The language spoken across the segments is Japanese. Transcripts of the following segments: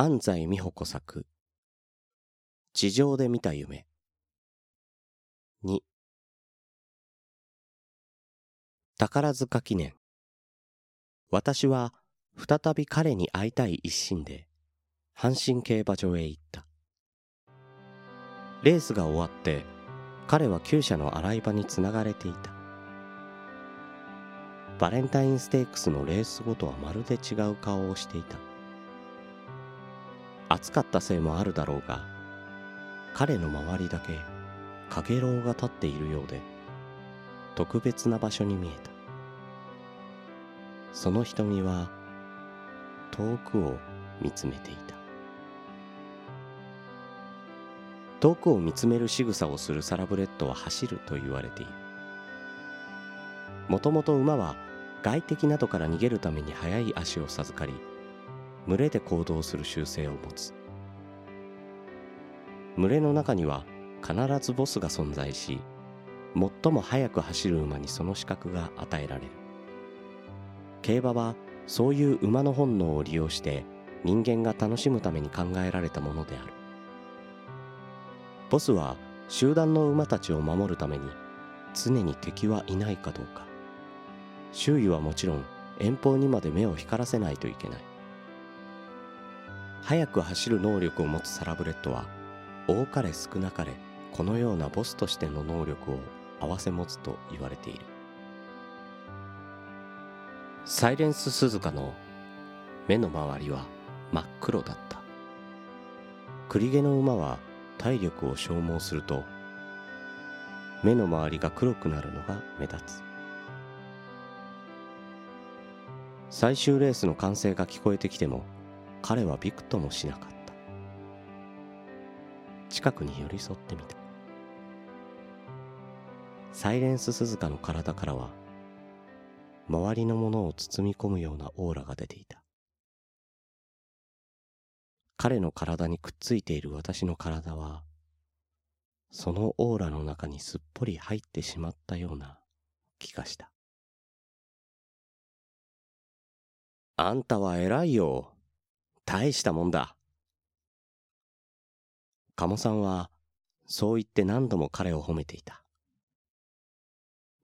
安西美穂子作。地上で見た夢。2宝塚記念。私は再び彼に会いたい一心で阪神競馬場へ行った。レースが終わって彼は厩舎の洗い場につながれていた。バレンタインステークスのレースごとはまるで違う顔をしていた。暑かったせいもあるだろうが彼の周りだけかげろうが立っているようで特別な場所に見えた。その瞳は遠くを見つめていた。遠くを見つめる仕草をするサラブレッドは走ると言われている。もともと馬は外敵などから逃げるために速い足を授かり群れで行動する習性を持つ。群れの中には必ずボスが存在し最も速く走る馬にその資格が与えられる。競馬はそういう馬の本能を利用して人間が楽しむために考えられたものである。ボスは集団の馬たちを守るために常に敵はいないかどうか。周囲はもちろん遠方にまで目を光らせないといけない。速く走る能力を持つサラブレッドは多かれ少なかれこのようなボスとしての能力を併せ持つと言われている。サイレンス鈴鹿の目の周りは真っ黒だった。栗毛の馬は体力を消耗すると目の周りが黒くなるのが目立つ。最終レースの歓声が聞こえてきても彼はびくともしなかった。近くに寄り添ってみた。サイレンス鈴鹿の体からは周りのものを包み込むようなオーラが出ていた。彼の体にくっついている私の体はそのオーラの中にすっぽり入ってしまったような気がした。あんたは偉いよ。大したもんだ。鴨さんは、そう言って何度も彼を褒めていた。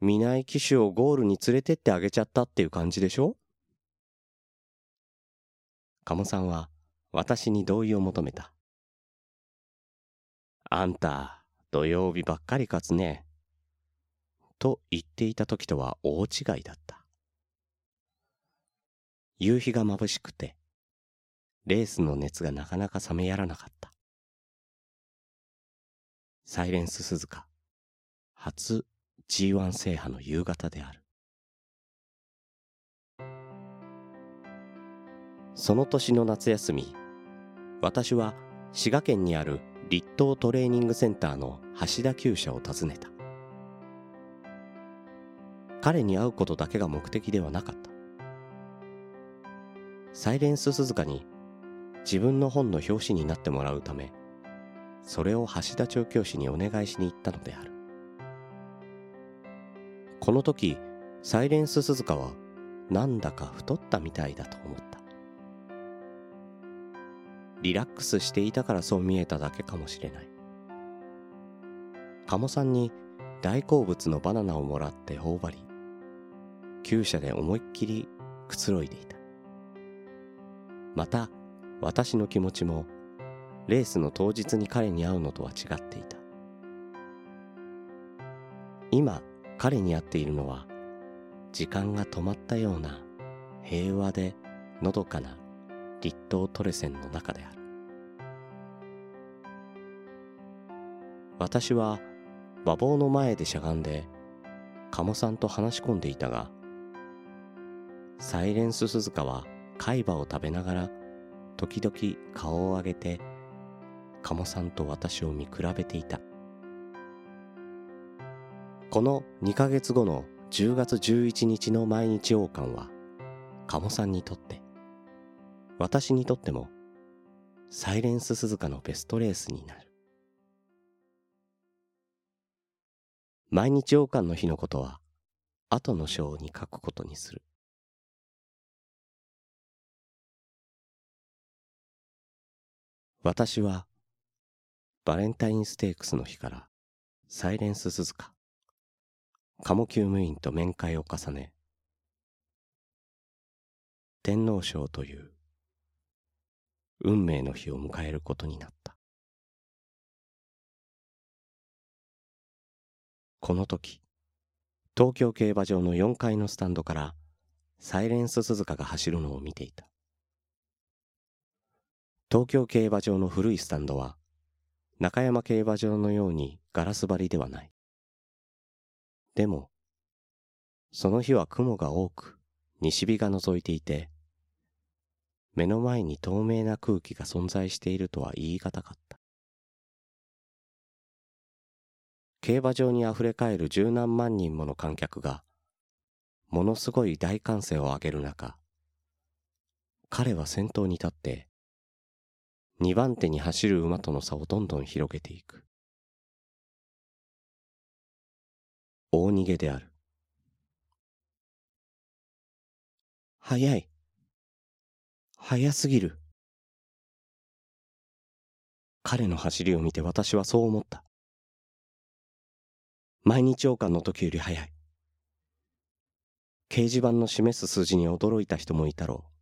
見い騎手をゴールに連れてってあげちゃったっていう感じでしょ？鴨さんは私に同意を求めた。あんた、土曜日ばっかり勝つね。と言っていた時とは大違いだった。夕日が眩しくて、レースの熱がなかなか冷めやらなかった。サイレンス鈴鹿、初 G1 制覇の夕方である。その年の夏休み、私は滋賀県にある立東トレーニングセンターの橋田厩舎を訪ねた。彼に会うことだけが目的ではなかった。サイレンス鈴鹿に自分の本の表紙になってもらうためそれを橋田調教師にお願いしに行ったのである。この時サイレンス鈴鹿はなんだか太ったみたいだと思った。リラックスしていたからそう見えただけかもしれない。鴨さんに大好物のバナナをもらって頬張り。厩舎で思いっきりくつろいでいた。また私の気持ちもレースの当日に彼に会うのとは違っていた。今彼に会っているのは時間が止まったような平和でのどかな立東トレセンの中である。私は馬房の前でしゃがんで鴨さんと話し込んでいたがサイレンス鈴鹿は海馬を食べながら時々顔を上げて鴨さんと私を見比べていた。この2ヶ月後の10月11日の毎日王冠は鴨さんにとって私にとってもサイレンス鈴鹿のベストレースになる。毎日王冠の日のことは後の章に書くことにする。私はバレンタインステークスの日からサイレンス鈴鹿鴨厩務員と面会を重ね天皇賞という運命の日を迎えることになった。この時東京競馬場の4階のスタンドからサイレンス鈴鹿が走るのを見ていた。東京競馬場の古いスタンドは中山競馬場のようにガラス張りではない。でもその日は雲が多く西日が覗いていて目の前に透明な空気が存在しているとは言い難かった。競馬場にあふれかえる十何万人もの観客がものすごい大歓声を上げる中彼は先頭に立って二番手に走る馬との差をどんどん広げていく大逃げである速い速すぎる。彼の走りを見て私はそう思った。毎日王冠の時より速い。掲示板の示す数字に驚いた人もいたろう。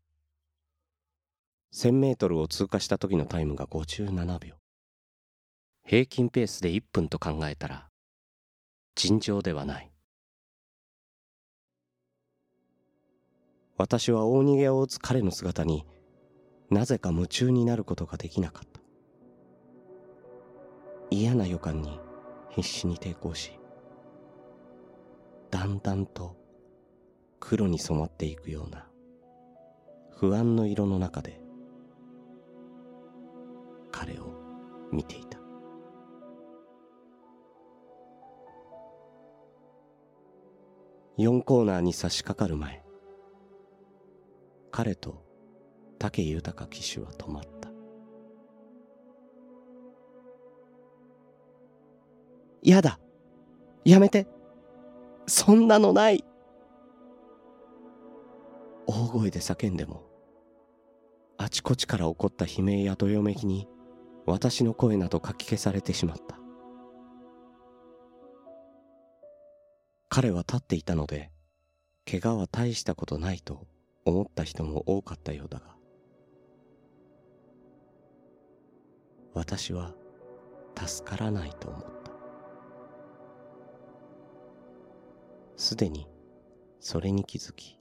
1000メートルを通過した時のタイムが57秒。平均ペースで1分と考えたら、尋常ではない。私は大逃げを打つ彼の姿になぜか夢中になることができなかった嫌な予感に必死に抵抗しだんだんと黒に染まっていくような不安の色の中で彼を見ていた。4コーナーに差し掛かる前彼と武豊騎手は止まった。やだ。やめて。そんなのない。大声で叫んでもあちこちから起こった悲鳴やどよめきに私の声などかき消されてしまった。彼は立っていたので怪我は大したことないと思った人も多かったようだが私は助からないと思った。すでにそれに気づき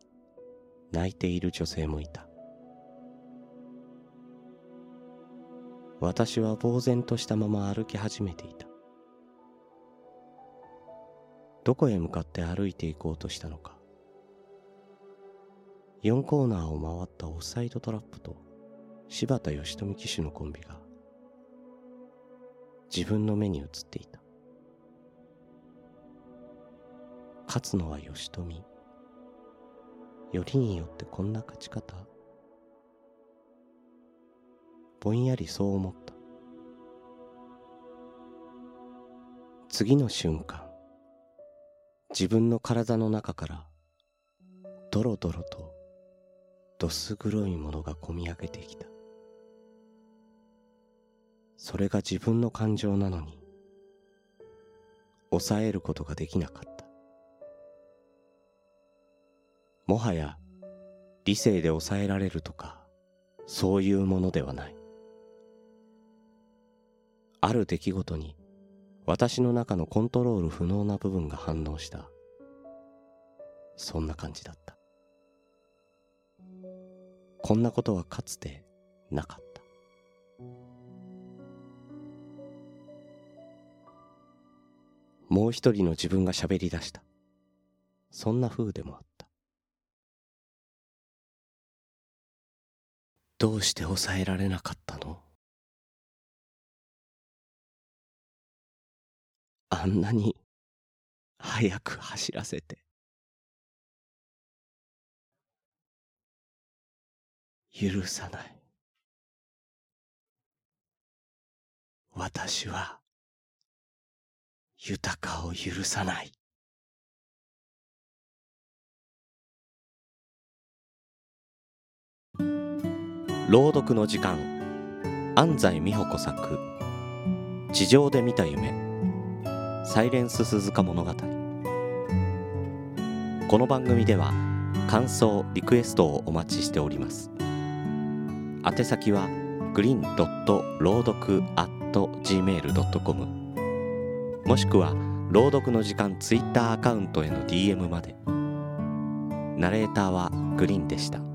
泣いている女性もいた。私は呆然としたまま歩き始めていた。どこへ向かって歩いていこうとしたのか。4コーナーを回ったオフサイドトラップと柴田義富騎手のコンビが自分の目に映っていた。勝つのは義富。よりによってこんな勝ち方ぼんやりそう思った。次の瞬間自分の体の中からドロドロとどす黒いものがこみ上げてきた。それが自分の感情なのに抑えることができなかった。もはや理性で抑えられるとかそういうものではない。ある出来事に私の中のコントロール不能な部分が反応した。そんな感じだった。こんなことはかつてなかった。もう一人の自分が喋り出した。そんな風でもあった。どうして抑えられなかったの？あんなに早く走らせて。許さない。私は豊かを許さない。朗読の時間。安西美穂子作「地上で見た夢」サイレンス鈴鹿物語。この番組では感想リクエストをお待ちしております。宛先はグリーンドット朗読 at gmail.com もしくは朗読の時間ツイッターアカウントへの DM まで。ナレーターはグリーンでした。